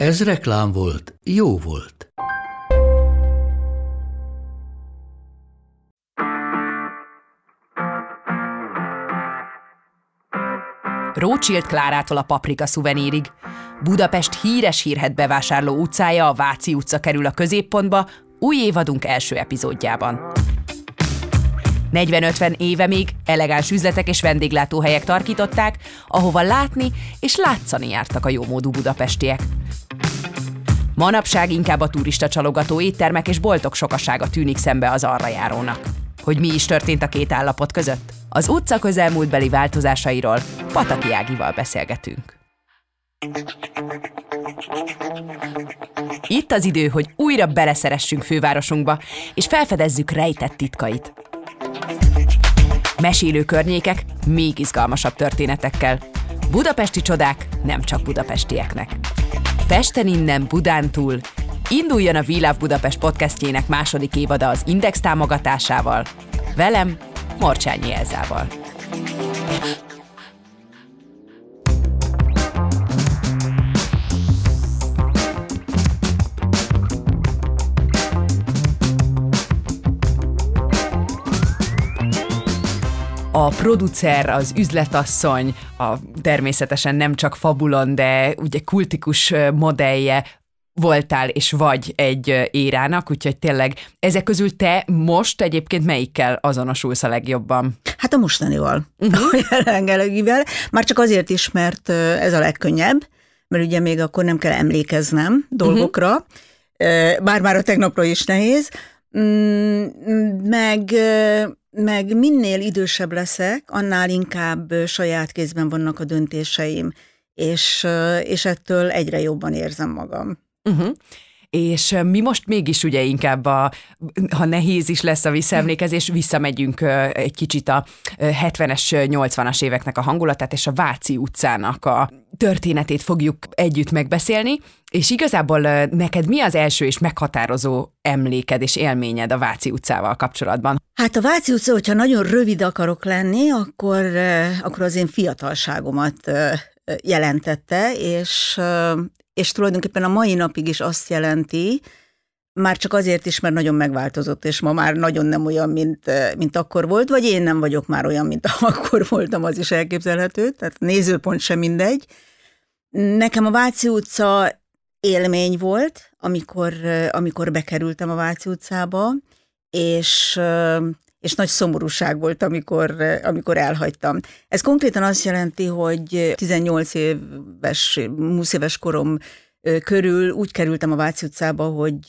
Ez reklám volt, jó volt. Rócsilt Klárától a paprika szuvenírig. Budapest híres hírhet bevásárló utcája, a Váci utca kerül a középpontba, új évadunk első epizódjában. 40-50 éve még elegáns üzletek és vendéglátóhelyek tarkították, ahova látni és látszani jártak a jómódú budapestiek. Manapság inkább a turista csalogató éttermek és boltok sokasága tűnik szembe az arra járónak. Hogy mi is történt a két állapot között? Az utca közelmúltbeli változásairól Pataki Ágival beszélgetünk. Itt az idő, hogy újra beleszeressünk fővárosunkba, és felfedezzük rejtett titkait. Mesélő környékek még izgalmasabb történetekkel. Budapesti csodák nem csak budapestieknek. Pesten innen, Budán túl. Induljon a Love Budapest podcastjének második évada az Index támogatásával. Velem, Morcsányi Elzával. A producer, az üzletasszony, a természetesen nem csak fabulon, de ugye kultikus modellje voltál és vagy egy érának, úgyhogy tényleg ezek közül te most egyébként melyikkel azonosulsz a legjobban? Hát a mostanival, uh-huh. a jelenlegivel. Már csak azért is, mert ez a legkönnyebb, mert ugye még akkor nem kell emlékeznem dolgokra, uh-huh. bár már a tegnapról is nehéz, meg meg minél idősebb leszek, annál inkább saját kézben vannak a döntéseim, és, és ettől egyre jobban érzem magam. Uh-huh. És mi most mégis ugye inkább, a, ha nehéz is lesz a visszaemlékezés, visszamegyünk egy kicsit a 70-es, 80-as éveknek a hangulatát, és a Váci utcának a történetét fogjuk együtt megbeszélni, és igazából neked mi az első és meghatározó emléked és élményed a Váci utcával kapcsolatban? Hát a Váci utca, hogyha nagyon rövid akarok lenni, akkor, akkor az én fiatalságomat jelentette, és, és tulajdonképpen a mai napig is azt jelenti, már csak azért is, mert nagyon megváltozott, és ma már nagyon nem olyan, mint, mint akkor volt, vagy én nem vagyok már olyan, mint akkor voltam, az is elképzelhető, tehát nézőpont sem mindegy. Nekem a Váci utca élmény volt, amikor, amikor bekerültem a Váci utcába, és, és nagy szomorúság volt, amikor, amikor elhagytam. Ez konkrétan azt jelenti, hogy 18 éves, 20 éves korom körül úgy kerültem a Váci utcába, hogy,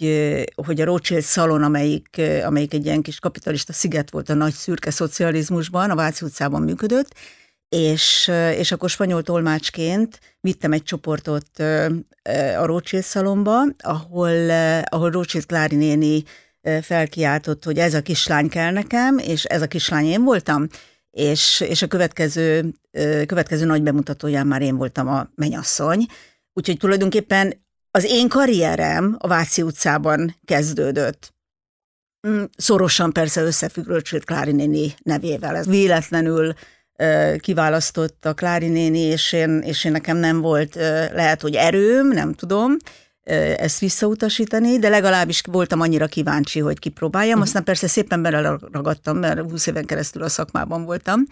hogy a Rothschild szalon, amelyik, amelyik egy ilyen kis kapitalista sziget volt a nagy szürke szocializmusban, a Váci utcában működött, és, és akkor spanyol tolmácsként vittem egy csoportot a Rothschild szalomba, ahol, ahol Rothschild Klári néni felkiáltott, hogy ez a kislány kell nekem, és ez a kislány én voltam, és, és a következő, következő nagy bemutatóján már én voltam a menyasszony. Úgyhogy tulajdonképpen az én karrierem a Váci utcában kezdődött. Mm, szorosan persze összefügg Rothschild Klári néni nevével. Ez véletlenül kiválasztott a Klári néni, és én, és én nekem nem volt lehet, hogy erőm, nem tudom, ezt visszautasítani, de legalábbis voltam annyira kíváncsi, hogy kipróbáljam. Mhm. Aztán persze szépen beleragadtam, mert 20 éven keresztül a szakmában voltam,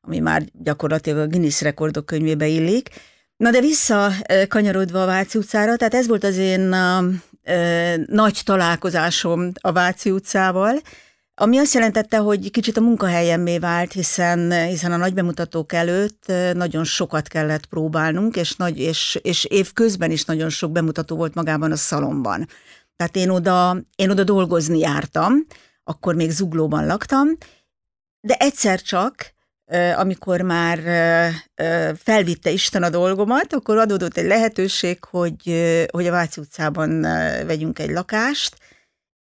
ami már gyakorlatilag a Guinness rekordok könyvébe illik. Na de vissza kanyarodva a Váci utcára, tehát ez volt az én a, ö, nagy találkozásom a Váci utcával, ami azt jelentette, hogy kicsit a munkahelyemmé vált, hiszen, hiszen a nagy bemutatók előtt nagyon sokat kellett próbálnunk, és, nagy, és, és év közben is nagyon sok bemutató volt magában a szalomban. Tehát én oda, én oda dolgozni jártam, akkor még zuglóban laktam, de egyszer csak amikor már felvitte Isten a dolgomat, akkor adódott egy lehetőség, hogy, hogy a Váci utcában vegyünk egy lakást,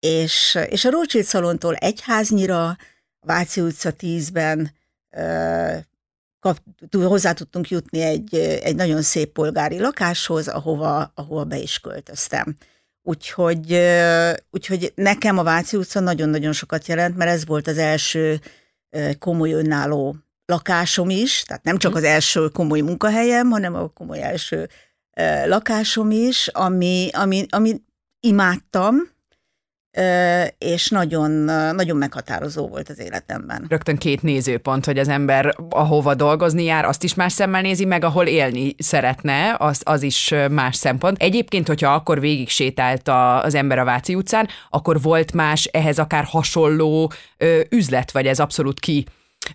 és, és a Rothschild szalontól egyháznyira, Váci utca 10-ben kap, hozzá tudtunk jutni egy, egy nagyon szép polgári lakáshoz, ahova, ahova be is költöztem. Úgyhogy, úgyhogy nekem a Váci utca nagyon-nagyon sokat jelent, mert ez volt az első komoly önálló lakásom is, tehát nem csak mhm. az első komoly munkahelyem, hanem a komoly első lakásom is, ami, ami, ami imádtam, és nagyon, nagyon meghatározó volt az életemben. Rögtön két nézőpont, hogy az ember ahova dolgozni jár, azt is más szemmel nézi meg, ahol élni szeretne, az, az is más szempont. Egyébként, hogyha akkor végig sétált a, az ember a Váci utcán, akkor volt más ehhez akár hasonló ö, üzlet, vagy ez abszolút ki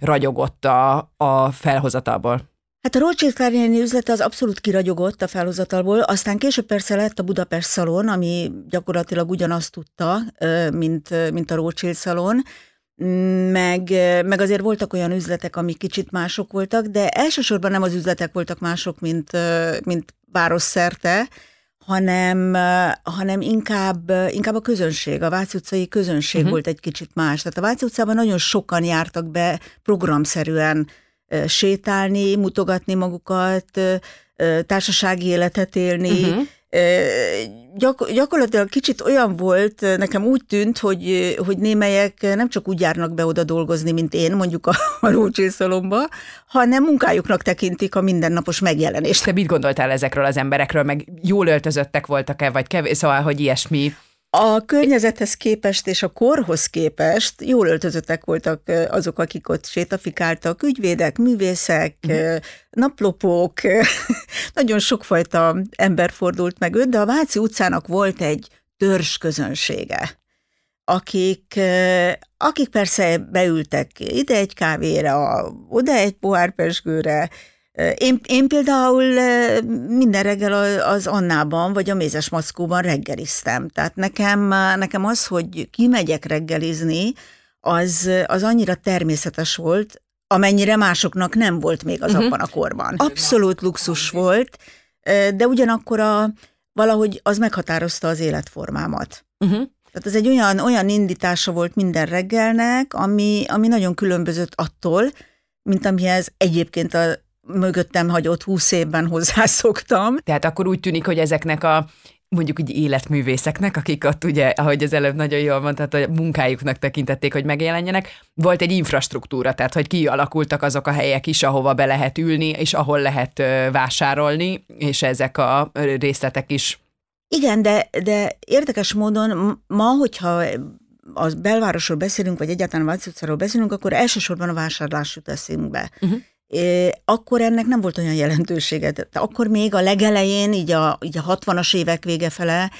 ragyogott a, a felhozatából? Hát a Rothschild Kárnyányi üzlete az abszolút kiragyogott a felhozatalból, aztán később persze lett a Budapest szalon, ami gyakorlatilag ugyanazt tudta, mint, mint a Rothschild szalon, meg, meg azért voltak olyan üzletek, amik kicsit mások voltak, de elsősorban nem az üzletek voltak mások, mint, mint városszerte, hanem, hanem inkább, inkább a közönség, a Váci utcai közönség uh-huh. volt egy kicsit más. Tehát a Váci utcában nagyon sokan jártak be programszerűen sétálni, mutogatni magukat, társasági életet élni. Uh-huh. Gyak, gyakorlatilag kicsit olyan volt, nekem úgy tűnt, hogy, hogy némelyek nem csak úgy járnak be oda dolgozni, mint én, mondjuk a, a rócsészalomba, hanem munkájuknak tekintik a mindennapos megjelenést. Te mit gondoltál ezekről az emberekről, meg jól öltözöttek voltak-e, vagy kevés, szóval, hogy ilyesmi a környezethez képest és a korhoz képest jól öltözöttek voltak azok, akik ott sétafikáltak, ügyvédek, művészek, uh-huh. naplopók, nagyon sokfajta ember fordult meg őt, de a Váci utcának volt egy törzs közönsége, akik, akik persze beültek ide egy kávéra, oda egy pohár pesgőre, én, én például minden reggel az Annában, vagy a Mézes Mackóban reggeliztem. Tehát nekem, nekem az, hogy kimegyek reggelizni, az, az annyira természetes volt, amennyire másoknak nem volt még az uh-huh. abban a korban. Abszolút luxus volt, de ugyanakkor a, valahogy az meghatározta az életformámat. Uh-huh. Tehát ez egy olyan, olyan indítása volt minden reggelnek, ami, ami nagyon különbözött attól, mint amihez egyébként a, mögöttem hagyott húsz évben hozzászoktam. Tehát akkor úgy tűnik, hogy ezeknek a mondjuk úgy életművészeknek, akik ott ugye, ahogy az előbb nagyon jól mondtad, hogy munkájuknak tekintették, hogy megjelenjenek, volt egy infrastruktúra, tehát hogy kialakultak azok a helyek is, ahova be lehet ülni, és ahol lehet vásárolni, és ezek a részletek is. Igen, de, de érdekes módon ma, hogyha az belvárosról beszélünk, vagy egyáltalán a Váci beszélünk, akkor elsősorban a vásárlás jut eszünkbe. Uh-huh akkor ennek nem volt olyan jelentősége. Akkor még a legelején, így a, így a 60-as évek vége fele,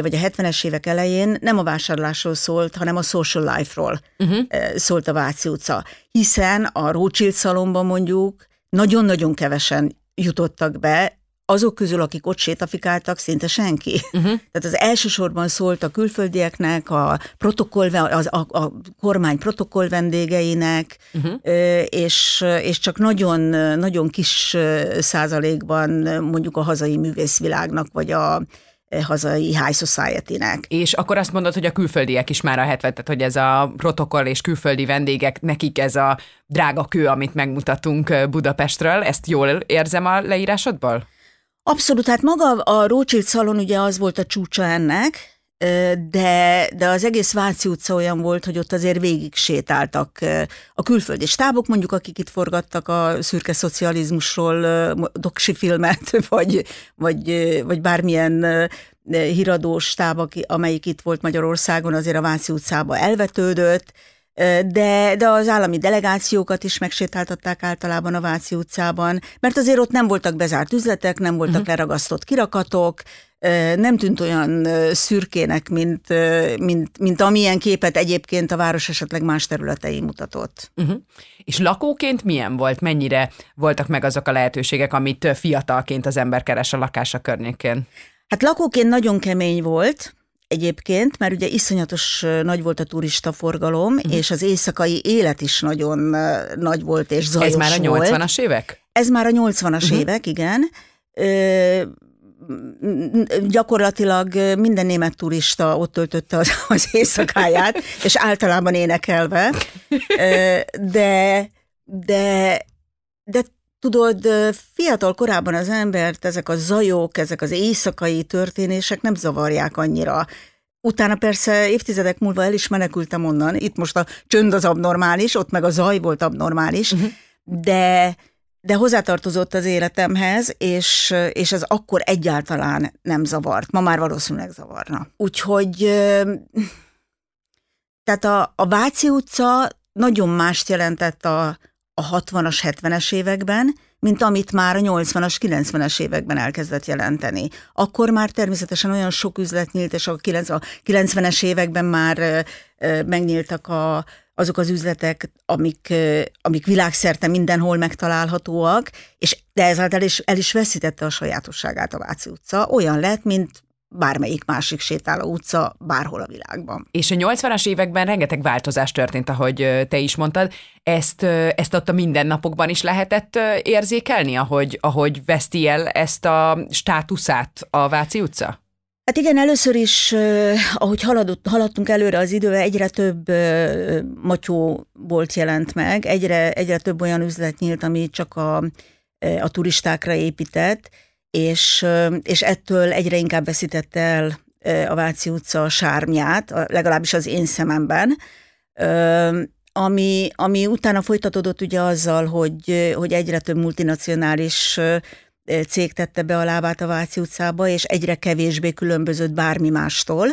vagy a 70-es évek elején nem a vásárlásról szólt, hanem a social life-ról uh-huh. szólt a Váci utca. Hiszen a Rothschild szalomban mondjuk nagyon-nagyon kevesen jutottak be, azok közül, akik ott sétafikáltak, szinte senki. Uh-huh. Tehát az elsősorban szólt a külföldieknek, a, protokoll, az, a, a kormány protokoll vendégeinek, uh-huh. és, és csak nagyon, nagyon kis százalékban mondjuk a hazai művészvilágnak, vagy a hazai high society-nek. És akkor azt mondod, hogy a külföldiek is már a 70, tehát hogy ez a protokoll és külföldi vendégek, nekik ez a drága kő, amit megmutatunk Budapestről, ezt jól érzem a leírásodból? Abszolút, hát maga a Rothschild szalon ugye az volt a csúcsa ennek, de, de az egész Váci utca olyan volt, hogy ott azért végig sétáltak a külföldi stábok, mondjuk akik itt forgattak a szürke szocializmusról doksi filmet, vagy, vagy, vagy bármilyen híradós stáb, amelyik itt volt Magyarországon, azért a Váci utcába elvetődött, de, de az állami delegációkat is megsétáltatták általában a Váci utcában, mert azért ott nem voltak bezárt üzletek, nem voltak uh-huh. leragasztott kirakatok, nem tűnt olyan szürkének, mint, mint, mint amilyen képet egyébként a város esetleg más területei mutatott. Uh-huh. És lakóként milyen volt? Mennyire voltak meg azok a lehetőségek, amit fiatalként az ember keres a lakása környékén? Hát lakóként nagyon kemény volt, egyébként, mert ugye iszonyatos nagy volt a turista forgalom, uh-huh. és az éjszakai élet is nagyon nagy volt és zajos Ez már a 80-as évek? Ez már a 80-as uh-huh. évek, igen. Ö, gyakorlatilag minden német turista ott töltötte az, az éjszakáját, és általában énekelve, de, de, de tudod, fiatal korában az embert ezek a zajok, ezek az éjszakai történések nem zavarják annyira. Utána persze évtizedek múlva el is menekültem onnan, itt most a csönd az abnormális, ott meg a zaj volt abnormális, uh-huh. de de hozzátartozott az életemhez, és, és ez akkor egyáltalán nem zavart. Ma már valószínűleg zavarna. Úgyhogy tehát a, a Váci utca nagyon mást jelentett a, a 60-as, 70-es években, mint amit már a 80-as, 90-es években elkezdett jelenteni. Akkor már természetesen olyan sok üzlet nyílt, és a 90-es években már megnyíltak a, azok az üzletek, amik, amik világszerte mindenhol megtalálhatóak, és de ezáltal is, el is veszítette a sajátosságát a Váci utca. Olyan lett, mint bármelyik másik sétáló utca bárhol a világban. És a 80-as években rengeteg változás történt, ahogy te is mondtad. Ezt, ezt ott a mindennapokban is lehetett érzékelni, ahogy, ahogy veszti el ezt a státuszát a Váci utca? Hát igen, először is, ahogy haladott, haladtunk előre az idővel, egyre több matyó volt jelent meg, egyre, egyre több olyan üzlet nyílt, ami csak a, a turistákra épített, és, és ettől egyre inkább veszítette el a Váci utca sármját, legalábbis az én szememben, ami, ami utána folytatódott ugye azzal, hogy, hogy egyre több multinacionális cég tette be a lábát a Váci utcába, és egyre kevésbé különbözött bármi mástól.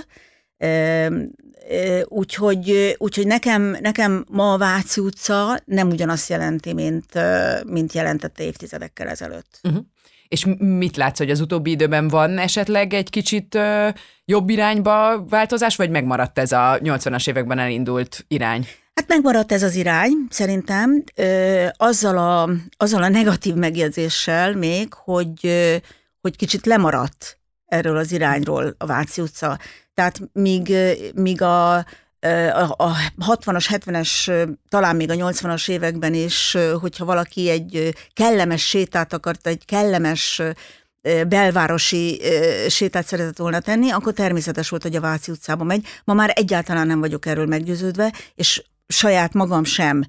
Úgyhogy, úgyhogy nekem, nekem ma a Váci utca nem ugyanazt jelenti, mint, mint jelentette évtizedekkel ezelőtt. Uh-huh. És mit látsz, hogy az utóbbi időben van esetleg egy kicsit ö, jobb irányba változás, vagy megmaradt ez a 80-as években elindult irány? Hát megmaradt ez az irány, szerintem, ö, azzal, a, azzal a negatív megjegyzéssal még, hogy, ö, hogy kicsit lemaradt erről az irányról a Váci utca. Tehát míg, míg a, a 60-as, 70-es, talán még a 80-as években is, hogyha valaki egy kellemes sétát akart, egy kellemes belvárosi sétát szeretett volna tenni, akkor természetes volt, hogy a Váci utcába megy. Ma már egyáltalán nem vagyok erről meggyőződve, és saját magam sem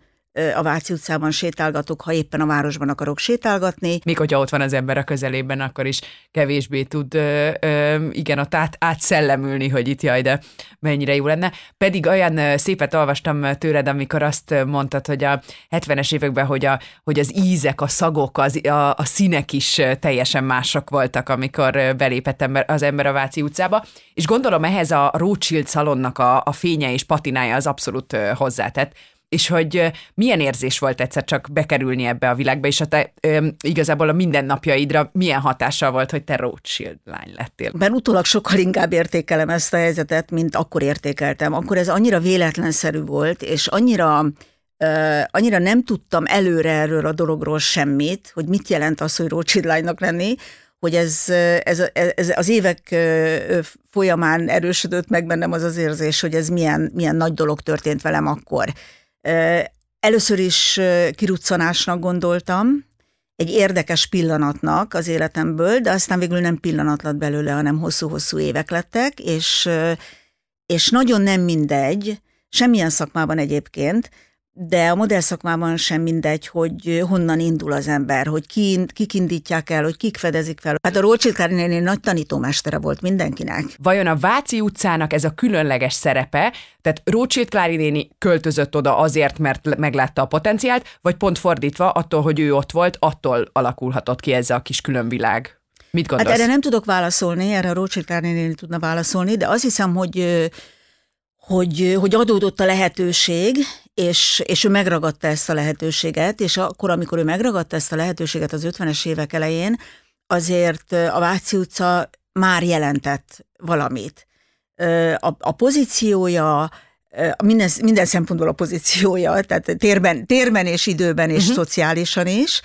a Váci utcában sétálgatok, ha éppen a városban akarok sétálgatni. Még hogyha ott van az ember a közelében, akkor is kevésbé tud ö, ö, igen, ott át, átszellemülni, hogy itt jaj, de mennyire jó lenne. Pedig olyan szépet olvastam tőled, amikor azt mondtad, hogy a 70-es években, hogy, a, hogy az ízek, a szagok, az, a, a színek is teljesen mások voltak, amikor belépett ember, az ember a Váci utcába, és gondolom ehhez a Rothschild szalonnak a, a fénye és patinája az abszolút hozzátett és hogy milyen érzés volt egyszer csak bekerülni ebbe a világba, és a te ö, igazából a mindennapjaidra milyen hatással volt, hogy te Rothschild lány lettél? Ben utólag sokkal inkább értékelem ezt a helyzetet, mint akkor értékeltem. Akkor ez annyira véletlenszerű volt, és annyira Uh, annyira nem tudtam előre erről a dologról semmit, hogy mit jelent az, hogy Rothschild lánynak lenni, hogy ez, ez, ez az évek folyamán erősödött meg bennem az az érzés, hogy ez milyen, milyen nagy dolog történt velem akkor. Először is kiruccanásnak gondoltam, egy érdekes pillanatnak az életemből, de aztán végül nem pillanat lett belőle, hanem hosszú-hosszú évek lettek, és, és nagyon nem mindegy, semmilyen szakmában egyébként, de a modell szakmában sem mindegy, hogy honnan indul az ember, hogy ki, kik indítják el, hogy kik fedezik fel. Hát a Rothschild néni nagy tanítómestere volt mindenkinek. Vajon a Váci utcának ez a különleges szerepe, tehát Rothschild Klári néni költözött oda azért, mert meglátta a potenciált, vagy pont fordítva, attól, hogy ő ott volt, attól alakulhatott ki ez a kis különvilág? Mit gondolsz? Hát erre nem tudok válaszolni, erre a Rothschild Klári néni tudna válaszolni, de azt hiszem, hogy hogy, hogy adódott a lehetőség, és, és ő megragadta ezt a lehetőséget, és akkor, amikor ő megragadta ezt a lehetőséget az 50-es évek elején, azért a Váci utca már jelentett valamit. A, a pozíciója, minden, minden szempontból a pozíciója, tehát térben, térben és időben és uh-huh. szociálisan is,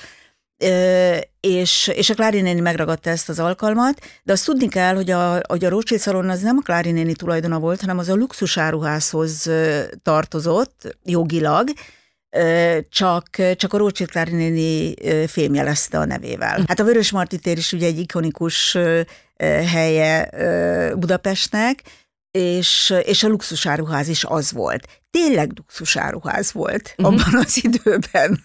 és, és a Klári néni megragadta ezt az alkalmat, de azt tudni kell, hogy a, hogy a Rothschild szalon az nem a Klári néni tulajdona volt, hanem az a luxusáruházhoz tartozott jogilag, csak, csak a Rothschild Klári néni fémjelezte a nevével. Hát a Vörös Marti tér is ugye egy ikonikus helye Budapestnek, és, és a luxusáruház is az volt. Tényleg luxusáruház volt uh-huh. abban az időben.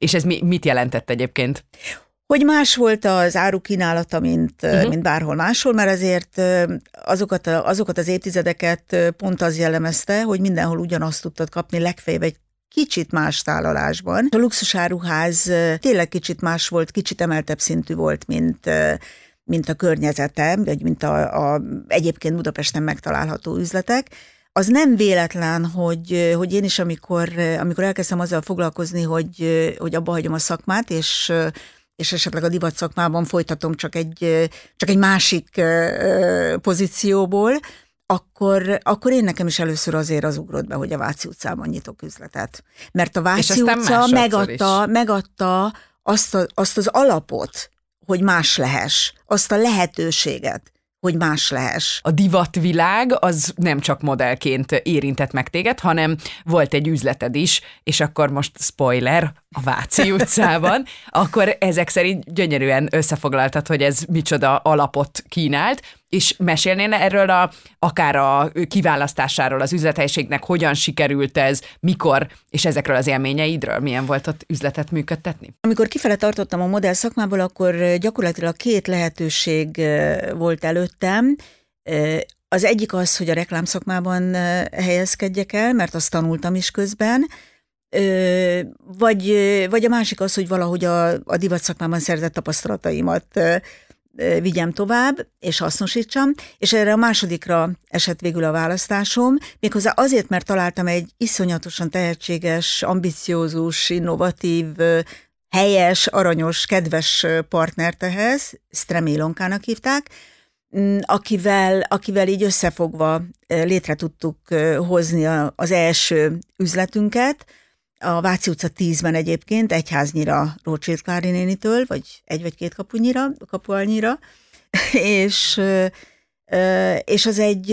És ez mi, mit jelentett egyébként? Hogy más volt az árukínálata, mint, uh-huh. mint bárhol máshol, mert azért azokat, azokat az évtizedeket pont az jellemezte, hogy mindenhol ugyanazt tudtad kapni, legfeljebb egy kicsit más tálalásban. A luxusáruház tényleg kicsit más volt, kicsit emeltebb szintű volt, mint, mint a környezete, vagy mint a, a egyébként Budapesten megtalálható üzletek. Az nem véletlen, hogy, hogy én is, amikor, amikor elkezdtem azzal foglalkozni, hogy, hogy abba hagyom a szakmát, és és esetleg a divat szakmában folytatom csak egy, csak egy másik pozícióból, akkor, akkor én nekem is először azért az ugrott be, hogy a Váci utcában nyitok üzletet. Mert a Váci utca megadta, megadta azt, a, azt az alapot, hogy más lehess, azt a lehetőséget, hogy más lehess. A divatvilág az nem csak modellként érintett meg téged, hanem volt egy üzleted is, és akkor most spoiler, a Váci utcában, akkor ezek szerint gyönyörűen összefoglaltad, hogy ez micsoda alapot kínált, és mesélnél erről a, akár a kiválasztásáról az üzlethelyiségnek, hogyan sikerült ez, mikor, és ezekről az élményeidről, milyen volt ott üzletet működtetni? Amikor kifele tartottam a modell szakmából, akkor gyakorlatilag két lehetőség volt előttem. Az egyik az, hogy a reklámszakmában helyezkedjek el, mert azt tanultam is közben, vagy, vagy a másik az, hogy valahogy a, a divat szakmában szerzett tapasztalataimat vigyem tovább, és hasznosítsam, és erre a másodikra esett végül a választásom, méghozzá azért, mert találtam egy iszonyatosan tehetséges, ambiciózus, innovatív, helyes, aranyos, kedves partnert ehhez, Stremélonkának hívták, akivel, akivel így összefogva létre tudtuk hozni az első üzletünket, a Váci utca 10-ben egyébként egyháznyira Rothschild Klári nénitől, vagy egy vagy két kapunyira, kapualnyira, és, és az egy,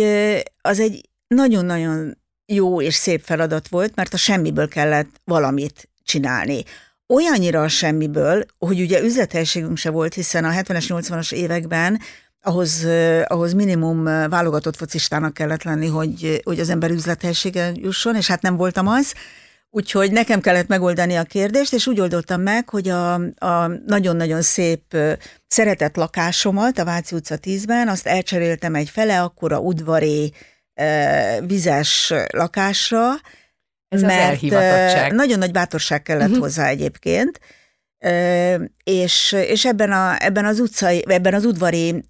az egy nagyon-nagyon jó és szép feladat volt, mert a semmiből kellett valamit csinálni. Olyannyira a semmiből, hogy ugye üzlethelységünk se volt, hiszen a 70-es, 80-as években ahhoz, ahhoz minimum válogatott focistának kellett lenni, hogy, hogy az ember üzlethelységen jusson, és hát nem voltam az, Úgyhogy nekem kellett megoldani a kérdést, és úgy oldottam meg, hogy a, a nagyon-nagyon szép szeretett lakásomat a Váci utca 10-ben, azt elcseréltem egy fele akkora udvari vizes lakásra, Ez mert az nagyon nagy bátorság kellett uh-huh. hozzá egyébként, és, és ebben, a, ebben, az utcai, ebben az udvari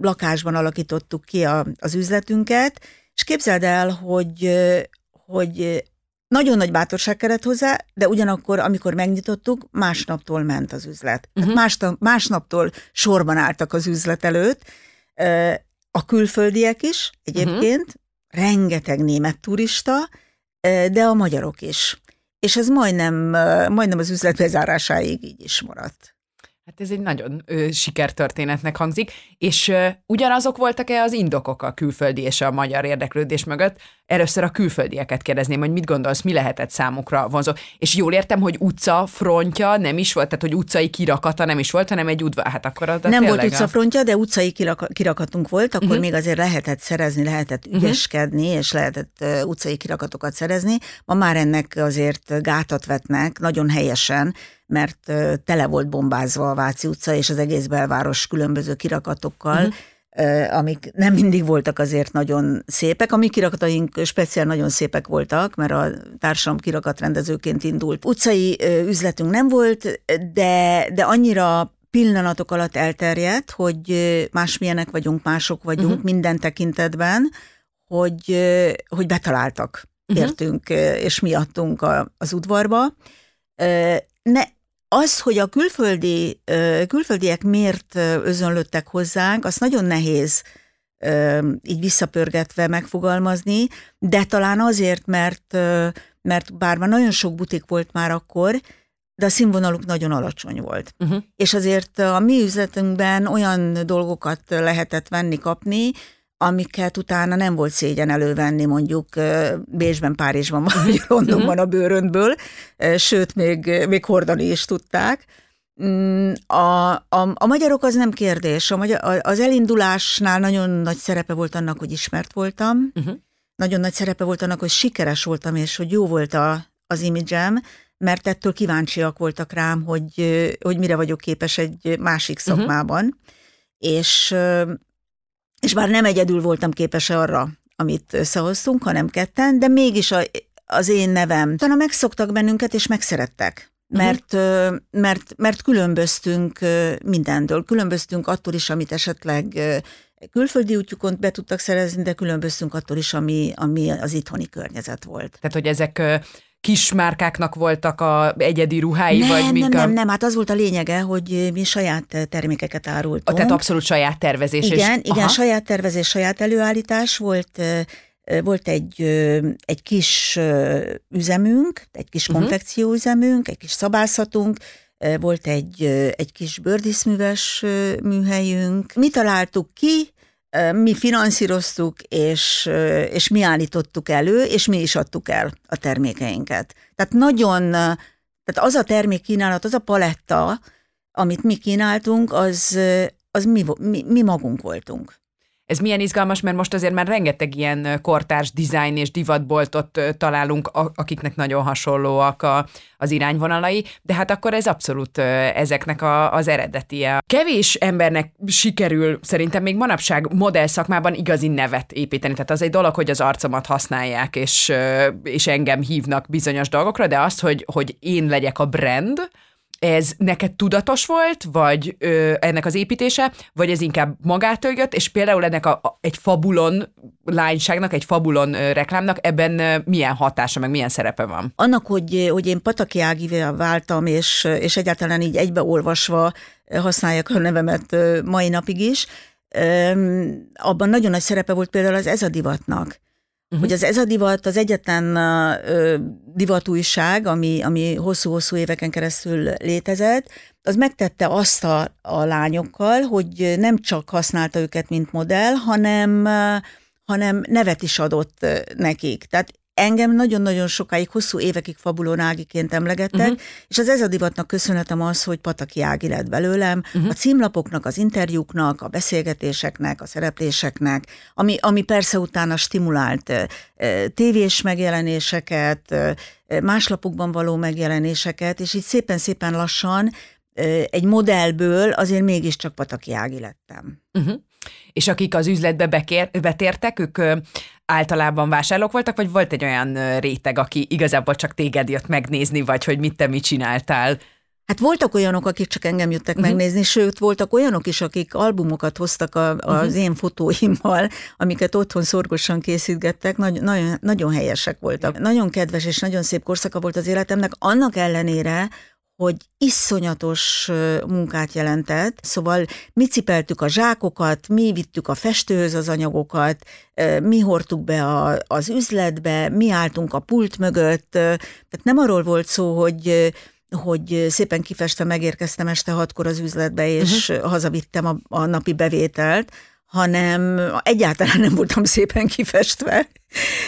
lakásban alakítottuk ki a, az üzletünket, és képzeld el, hogy, hogy nagyon nagy bátorság kellett hozzá, de ugyanakkor, amikor megnyitottuk, másnaptól ment az üzlet. Uh-huh. Más, másnaptól sorban álltak az üzlet előtt. A külföldiek is egyébként, uh-huh. rengeteg német turista, de a magyarok is. És ez majdnem, majdnem az üzlet bezárásáig így is maradt. Hát ez egy nagyon ö, sikertörténetnek hangzik, és ö, ugyanazok voltak-e az indokok a külföldi és a magyar érdeklődés mögött? Először a külföldieket kérdezném, hogy mit gondolsz, mi lehetett számukra vonzó. És jól értem, hogy utca frontja nem is volt, tehát hogy utcai kirakata nem is volt, hanem egy udvar. Hát akkor az Nem volt utca frontja, de utcai kiraka, kirakatunk volt, akkor uh-huh. még azért lehetett szerezni, lehetett mhm. ügyeskedni, uh-huh. és lehetett uh, utcai kirakatokat szerezni. Ma már ennek azért gátat vetnek, nagyon helyesen, mert tele volt bombázva a Váci utca és az egész belváros különböző kirakatokkal, uh-huh. amik nem mindig voltak azért nagyon szépek. A mi kirakataink speciál nagyon szépek voltak, mert a társam kirakatrendezőként indult. Utcai üzletünk nem volt, de, de annyira pillanatok alatt elterjedt, hogy másmilyenek vagyunk, mások vagyunk uh-huh. minden tekintetben, hogy, hogy betaláltak uh-huh. értünk és miattunk az udvarba. Ne, az, hogy a külföldi, külföldiek miért özönlöttek hozzánk, az nagyon nehéz így visszapörgetve megfogalmazni, de talán azért, mert, mert bár már nagyon sok butik volt már akkor, de a színvonaluk nagyon alacsony volt. Uh-huh. És azért a mi üzletünkben olyan dolgokat lehetett venni, kapni, amiket utána nem volt szégyen elővenni mondjuk Bécsben, Párizsban vagy Londonban a bőröntből, sőt, még, még hordani is tudták. Mm, a, a, a magyarok az nem kérdés. A magyar, az elindulásnál nagyon nagy szerepe volt annak, hogy ismert voltam, uh-huh. nagyon nagy szerepe volt annak, hogy sikeres voltam, és hogy jó volt a, az imidzsem, mert ettől kíváncsiak voltak rám, hogy, hogy mire vagyok képes egy másik mhm. szakmában. Uh-huh. És, és bár nem egyedül voltam képes arra, amit összehoztunk, hanem ketten, de mégis a, az én nevem. Talán megszoktak bennünket, és megszerettek. Mhm. Mert, uh-huh. mert, mert különböztünk mindentől. Különböztünk attól is, amit esetleg külföldi útjukon be tudtak szerezni, de különböztünk attól is, ami, ami az itthoni környezet volt. Tehát, hogy ezek kis márkáknak voltak a egyedi ruhái, nem, vagy mik Nem, nem, nem, hát az volt a lényege, hogy mi saját termékeket árultunk. Tehát abszolút saját tervezés. Igen, és, igen, aha. saját tervezés, saját előállítás volt, volt egy, egy kis üzemünk, egy kis uh-huh. konfekcióüzemünk, egy kis szabászatunk, volt egy, egy kis bőrdíszműves műhelyünk. Mi találtuk ki, mi finanszíroztuk, és, és mi állítottuk elő, és mi is adtuk el a termékeinket. Tehát nagyon, tehát az a termékkínálat, az a paletta, amit mi kínáltunk, az, az mi, mi, mi magunk voltunk. Ez milyen izgalmas, mert most azért már rengeteg ilyen kortárs design és divatboltot találunk, akiknek nagyon hasonlóak a, az irányvonalai, de hát akkor ez abszolút ezeknek a, az eredetie. Kevés embernek sikerül szerintem még manapság modell szakmában igazi nevet építeni. Tehát az egy dolog, hogy az arcomat használják, és, és engem hívnak bizonyos dolgokra, de az, hogy, hogy én legyek a brand, ez neked tudatos volt, vagy ö, ennek az építése, vagy ez inkább magától jött, és például ennek a, a, egy fabulon lányságnak, egy fabulon ö, reklámnak ebben ö, milyen hatása, meg milyen szerepe van? Annak, hogy, hogy én Pataki Ágivel váltam, és, és egyáltalán így egybeolvasva használják a nevemet mai napig is, abban nagyon nagy szerepe volt például az ez a divatnak. Uh-huh. Hogy az ez a divat az egyetlen divatújság, ami, ami hosszú-hosszú éveken keresztül létezett, az megtette azt a, a lányokkal, hogy nem csak használta őket, mint modell, hanem, hanem nevet is adott nekik. Tehát Engem nagyon-nagyon sokáig, hosszú évekig Fabulón Ágiként emlegettek, uh-huh. és az ez a divatnak köszönhetem az, hogy Pataki Ági lett belőlem, uh-huh. a címlapoknak, az interjúknak, a beszélgetéseknek, a szerepléseknek, ami, ami persze utána stimulált tévés megjelenéseket, más lapokban való megjelenéseket, és így szépen-szépen lassan egy modellből azért mégiscsak Pataki Ági lettem. Uh-huh. És akik az üzletbe bekér, betértek, ők általában vásárlók voltak, vagy volt egy olyan réteg, aki igazából csak téged jött megnézni, vagy hogy mit te mit csináltál? Hát voltak olyanok, akik csak engem jöttek uh-huh. megnézni, sőt, voltak olyanok is, akik albumokat hoztak a, az uh-huh. én fotóimmal, amiket otthon szorgosan készítgettek, Nagy, nagyon, nagyon helyesek voltak. Nagyon kedves és nagyon szép korszaka volt az életemnek, annak ellenére, hogy iszonyatos munkát jelentett, szóval mi cipeltük a zsákokat, mi vittük a festőhöz az anyagokat, mi hordtuk be a, az üzletbe, mi álltunk a pult mögött, tehát nem arról volt szó, hogy hogy szépen kifestve megérkeztem este hatkor az üzletbe, és uh-huh. hazavittem a, a napi bevételt, hanem egyáltalán nem voltam szépen kifestve,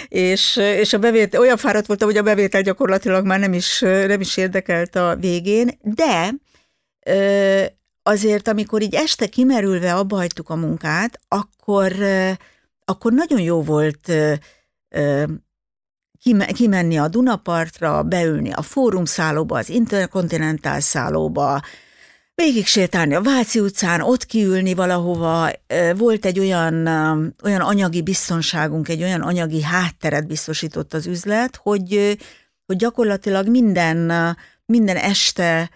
és, és a bevétel, olyan fáradt voltam, hogy a bevétel gyakorlatilag már nem is, nem is érdekelt a végén, de azért, amikor így este kimerülve abba hagytuk a munkát, akkor, akkor nagyon jó volt kimenni a Dunapartra, beülni a fórumszállóba, az interkontinentál szállóba, végig sétálni a Váci utcán, ott kiülni valahova, volt egy olyan, olyan anyagi biztonságunk, egy olyan anyagi hátteret biztosított az üzlet, hogy, hogy gyakorlatilag minden, minden este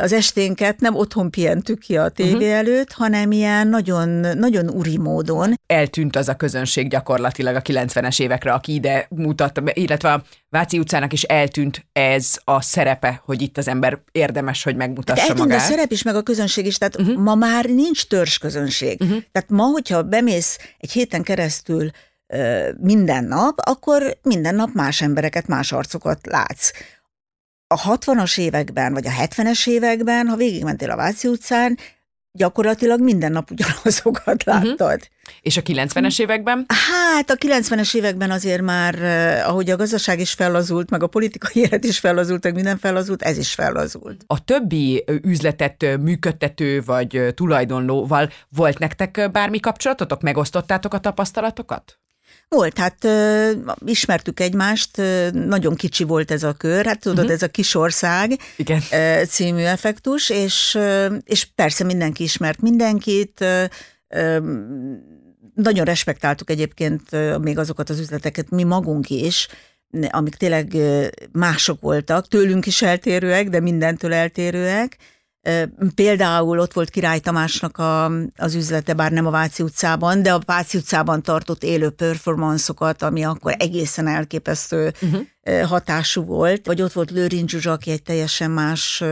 az esténket nem otthon pihentük ki a tévé uh-huh. előtt, hanem ilyen nagyon, nagyon uri módon. Eltűnt az a közönség gyakorlatilag a 90-es évekre, aki ide mutatta, illetve a Váci utcának is eltűnt ez a szerepe, hogy itt az ember érdemes, hogy megmutassa hát eltűnt magát. a szerep is, meg a közönség is, tehát uh-huh. ma már nincs törzs közönség. Uh-huh. Tehát ma, hogyha bemész egy héten keresztül minden nap, akkor minden nap más embereket, más arcokat látsz a 60-as években, vagy a 70-es években, ha végigmentél a Váci utcán, gyakorlatilag minden nap ugyanazokat mhm. láttad. Uh-huh. És a 90-es években? Hát a 90-es években azért már, ahogy a gazdaság is fellazult, meg a politikai élet is fellazult, meg minden fellazult, ez is fellazult. A többi üzletet működtető vagy tulajdonlóval volt nektek bármi kapcsolatotok? Megosztottátok a tapasztalatokat? Volt, hát ö, ismertük egymást, ö, nagyon kicsi volt ez a kör, hát tudod, uh-huh. ez a kis ország Igen. Ö, című effektus, és, ö, és persze mindenki ismert mindenkit, ö, ö, nagyon respektáltuk egyébként ö, még azokat az üzleteket, mi magunk is, amik tényleg mások voltak, tőlünk is eltérőek, de mindentől eltérőek, Például ott volt Király Tamásnak a, az üzlete, bár nem a Váci utcában, de a Váci utcában tartott élő performanszokat, ami akkor egészen elképesztő uh-huh. hatású volt. Vagy ott volt Lőrinc Zsuzsa, aki egy teljesen más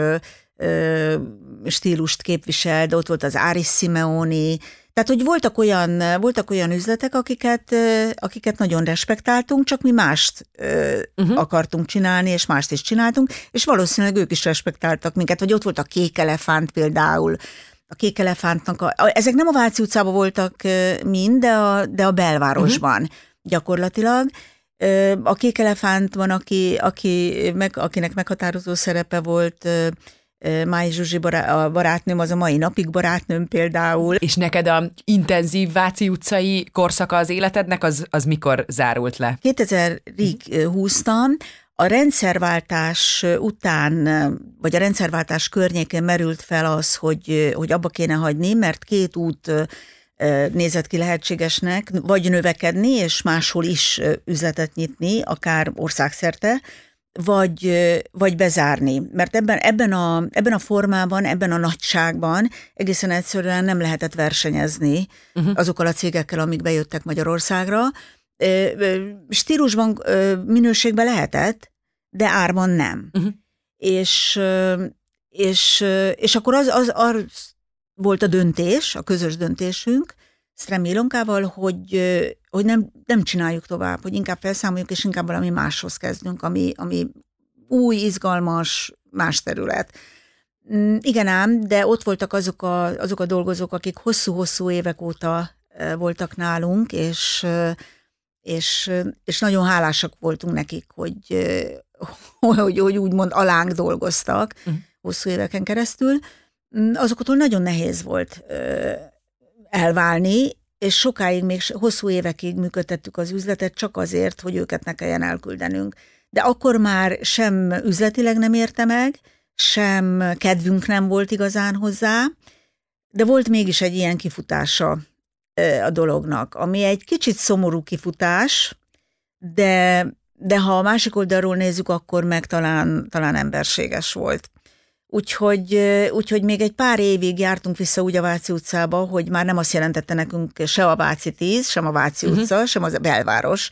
stílust képvisel, de ott volt az Áris Simeoni, tehát, hogy voltak olyan, voltak olyan üzletek, akiket, akiket nagyon respektáltunk, csak mi mást uh-huh. akartunk csinálni, és mást is csináltunk, és valószínűleg ők is respektáltak minket, vagy ott volt a kék elefánt például, a kék elefántnak, a, ezek nem a Váci utcában voltak mind, de a, de a belvárosban uh-huh. gyakorlatilag. A kék elefánt van, aki, aki meg, akinek meghatározó szerepe volt Máj Zsuzsi bará- a barátnőm, az a mai napig barátnőm például. És neked a intenzív Váci utcai korszaka az életednek, az, az mikor zárult le? 2000-ig húztam, a rendszerváltás után, vagy a rendszerváltás környékén merült fel az, hogy, hogy abba kéne hagyni, mert két út nézett ki lehetségesnek, vagy növekedni, és máshol is üzletet nyitni, akár országszerte, vagy, vagy bezárni. Mert ebben, ebben, a, ebben a formában, ebben a nagyságban egészen egyszerűen nem lehetett versenyezni uh-huh. azokkal a cégekkel, amik bejöttek Magyarországra. Stílusban, minőségben lehetett, de árban nem. Uh-huh. És, és, és akkor az, az, az volt a döntés, a közös döntésünk, Sztrem Ilonkával, hogy, hogy nem, nem csináljuk tovább, hogy inkább felszámoljuk, és inkább valami máshoz kezdünk, ami, ami új, izgalmas, más terület. Mm, igen ám, de ott voltak azok a, azok a dolgozók, akik hosszú-hosszú évek óta voltak nálunk, és, és, és nagyon hálásak voltunk nekik, hogy, hogy, hogy úgymond alánk dolgoztak uh-huh. hosszú éveken keresztül. Mm, azoktól nagyon nehéz volt elválni, és sokáig, még hosszú évekig működtettük az üzletet csak azért, hogy őket ne kelljen elküldenünk. De akkor már sem üzletileg nem érte meg, sem kedvünk nem volt igazán hozzá, de volt mégis egy ilyen kifutása a dolognak, ami egy kicsit szomorú kifutás, de, de ha a másik oldalról nézzük, akkor meg talán, talán emberséges volt. Úgyhogy, úgyhogy még egy pár évig jártunk vissza úgy a Váci utcába, hogy már nem azt jelentette nekünk se a Váci 10, sem a Váci uh-huh. utca, sem az belváros,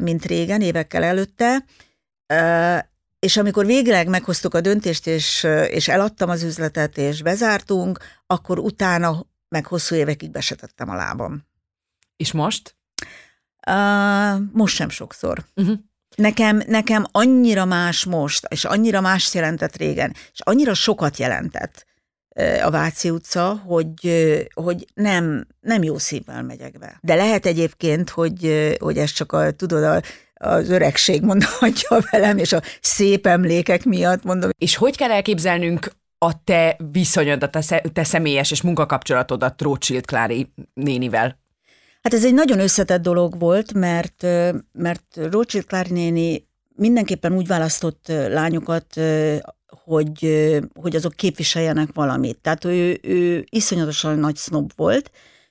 mint régen, évekkel előtte. És amikor végleg meghoztuk a döntést, és, és eladtam az üzletet, és bezártunk, akkor utána meg hosszú évekig besetettem a lábam. És most? Uh, most sem sokszor. Uh-huh. Nekem, nekem annyira más most, és annyira más jelentett régen, és annyira sokat jelentett a Váci utca, hogy, hogy nem, nem jó szívvel megyek be. De lehet egyébként, hogy, hogy ez csak a, tudod, a, az öregség mondhatja velem, és a szép emlékek miatt mondom. És hogy kell elképzelnünk a te viszonyodat, a te személyes és munkakapcsolatodat Rothschild Klári nénivel? Hát ez egy nagyon összetett dolog volt, mert, mert Rothschild Klári néni mindenképpen úgy választott lányokat, hogy, hogy azok képviseljenek valamit. Tehát ő, ő iszonyatosan nagy sznob volt,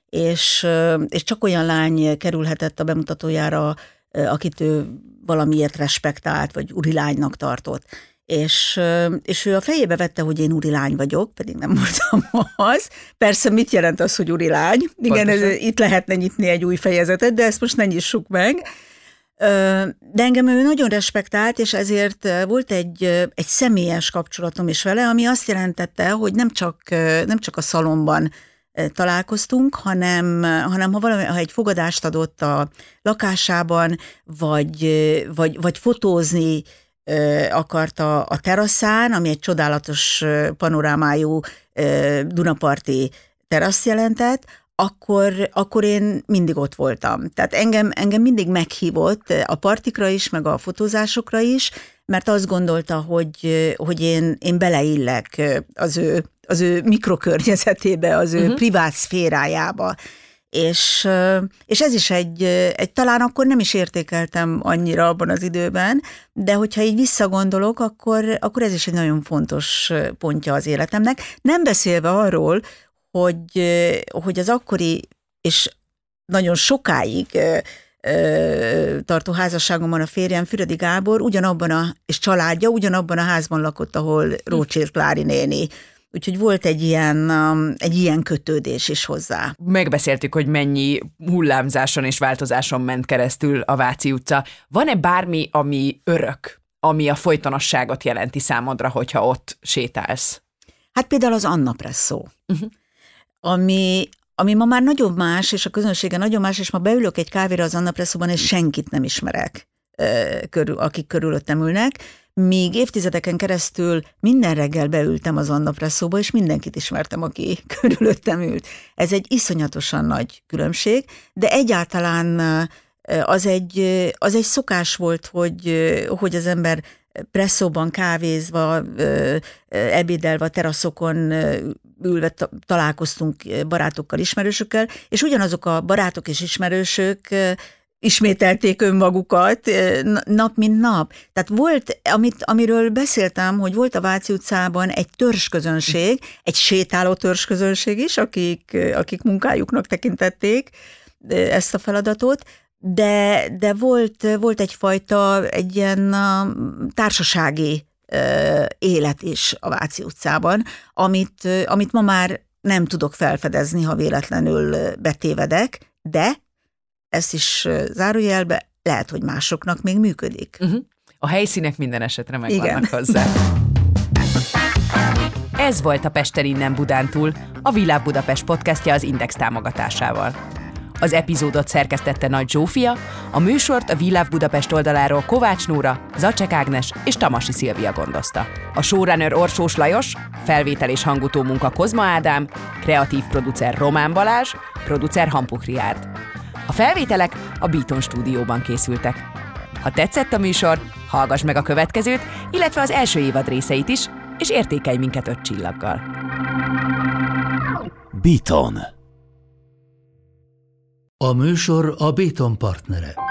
és, és csak olyan lány kerülhetett a bemutatójára, akit ő valamiért respektált, vagy urilánynak tartott és, és ő a fejébe vette, hogy én lány vagyok, pedig nem voltam az. Persze mit jelent az, hogy lány? Igen, ez, itt lehetne nyitni egy új fejezetet, de ezt most ne nyissuk meg. De engem ő nagyon respektált, és ezért volt egy, egy személyes kapcsolatom is vele, ami azt jelentette, hogy nem csak, nem csak a szalomban találkoztunk, hanem, hanem ha, valami, ha egy fogadást adott a lakásában, vagy, vagy, vagy fotózni akarta a teraszán, ami egy csodálatos panorámájú Dunaparti terasz jelentett, akkor, akkor én mindig ott voltam. Tehát engem, engem mindig meghívott a partikra is, meg a fotózásokra is, mert azt gondolta, hogy, hogy én, én beleillek az ő, az ő mikrokörnyezetébe, az ő uh-huh. privát szférájába. És, és ez is egy, egy, talán akkor nem is értékeltem annyira abban az időben, de hogyha így visszagondolok, akkor, akkor ez is egy nagyon fontos pontja az életemnek. Nem beszélve arról, hogy, hogy az akkori és nagyon sokáig tartó házasságomban a férjem, Füredi Gábor, ugyanabban a, és családja ugyanabban a házban lakott, ahol Rócsér Klári néni Úgyhogy volt egy ilyen, um, egy ilyen kötődés is hozzá. Megbeszéltük, hogy mennyi hullámzáson és változáson ment keresztül a Váci utca. Van-e bármi, ami örök, ami a folytonosságot jelenti számodra, hogyha ott sétálsz? Hát például az Anna Presszó, uh-huh. ami, ami ma már nagyon más, és a közönsége nagyon más, és ma beülök egy kávéra az Anna Presszóban, és senkit nem ismerek, akik körülöttem ülnek, míg évtizedeken keresztül minden reggel beültem az Anna Presszóba, és mindenkit ismertem, aki körülöttem ült. Ez egy iszonyatosan nagy különbség, de egyáltalán az egy, az egy szokás volt, hogy, hogy az ember presszóban kávézva, ebédelve, teraszokon ülve találkoztunk barátokkal, ismerősökkel, és ugyanazok a barátok és ismerősök ismételték önmagukat nap mint nap. Tehát volt, amit, amiről beszéltem, hogy volt a Váci utcában egy törzsközönség, egy sétáló törzsközönség is, akik, akik munkájuknak tekintették ezt a feladatot, de, de volt, volt egyfajta egy ilyen társasági élet is a Váci utcában, amit, amit ma már nem tudok felfedezni, ha véletlenül betévedek, de ezt is zárójelbe, lehet, hogy másoknak még működik. Uh-huh. A helyszínek minden esetre megvannak Igen. hozzá. Ez volt a Pester innen Budántúl, a Világ Budapest podcastja az Index támogatásával. Az epizódot szerkesztette Nagy Zsófia, a műsort a Világ Budapest oldaláról Kovács Nóra, Zacsek Ágnes és Tamasi Szilvia gondozta. A showrunner Orsós Lajos, felvétel és hangutó munka Kozma Ádám, kreatív producer Román Balázs, producer Hampuk Riárd. A felvételek a Beaton stúdióban készültek. Ha tetszett a műsor, hallgass meg a következőt, illetve az első évad részeit is, és értékelj minket öt csillaggal. Beaton A műsor a Beaton partnere.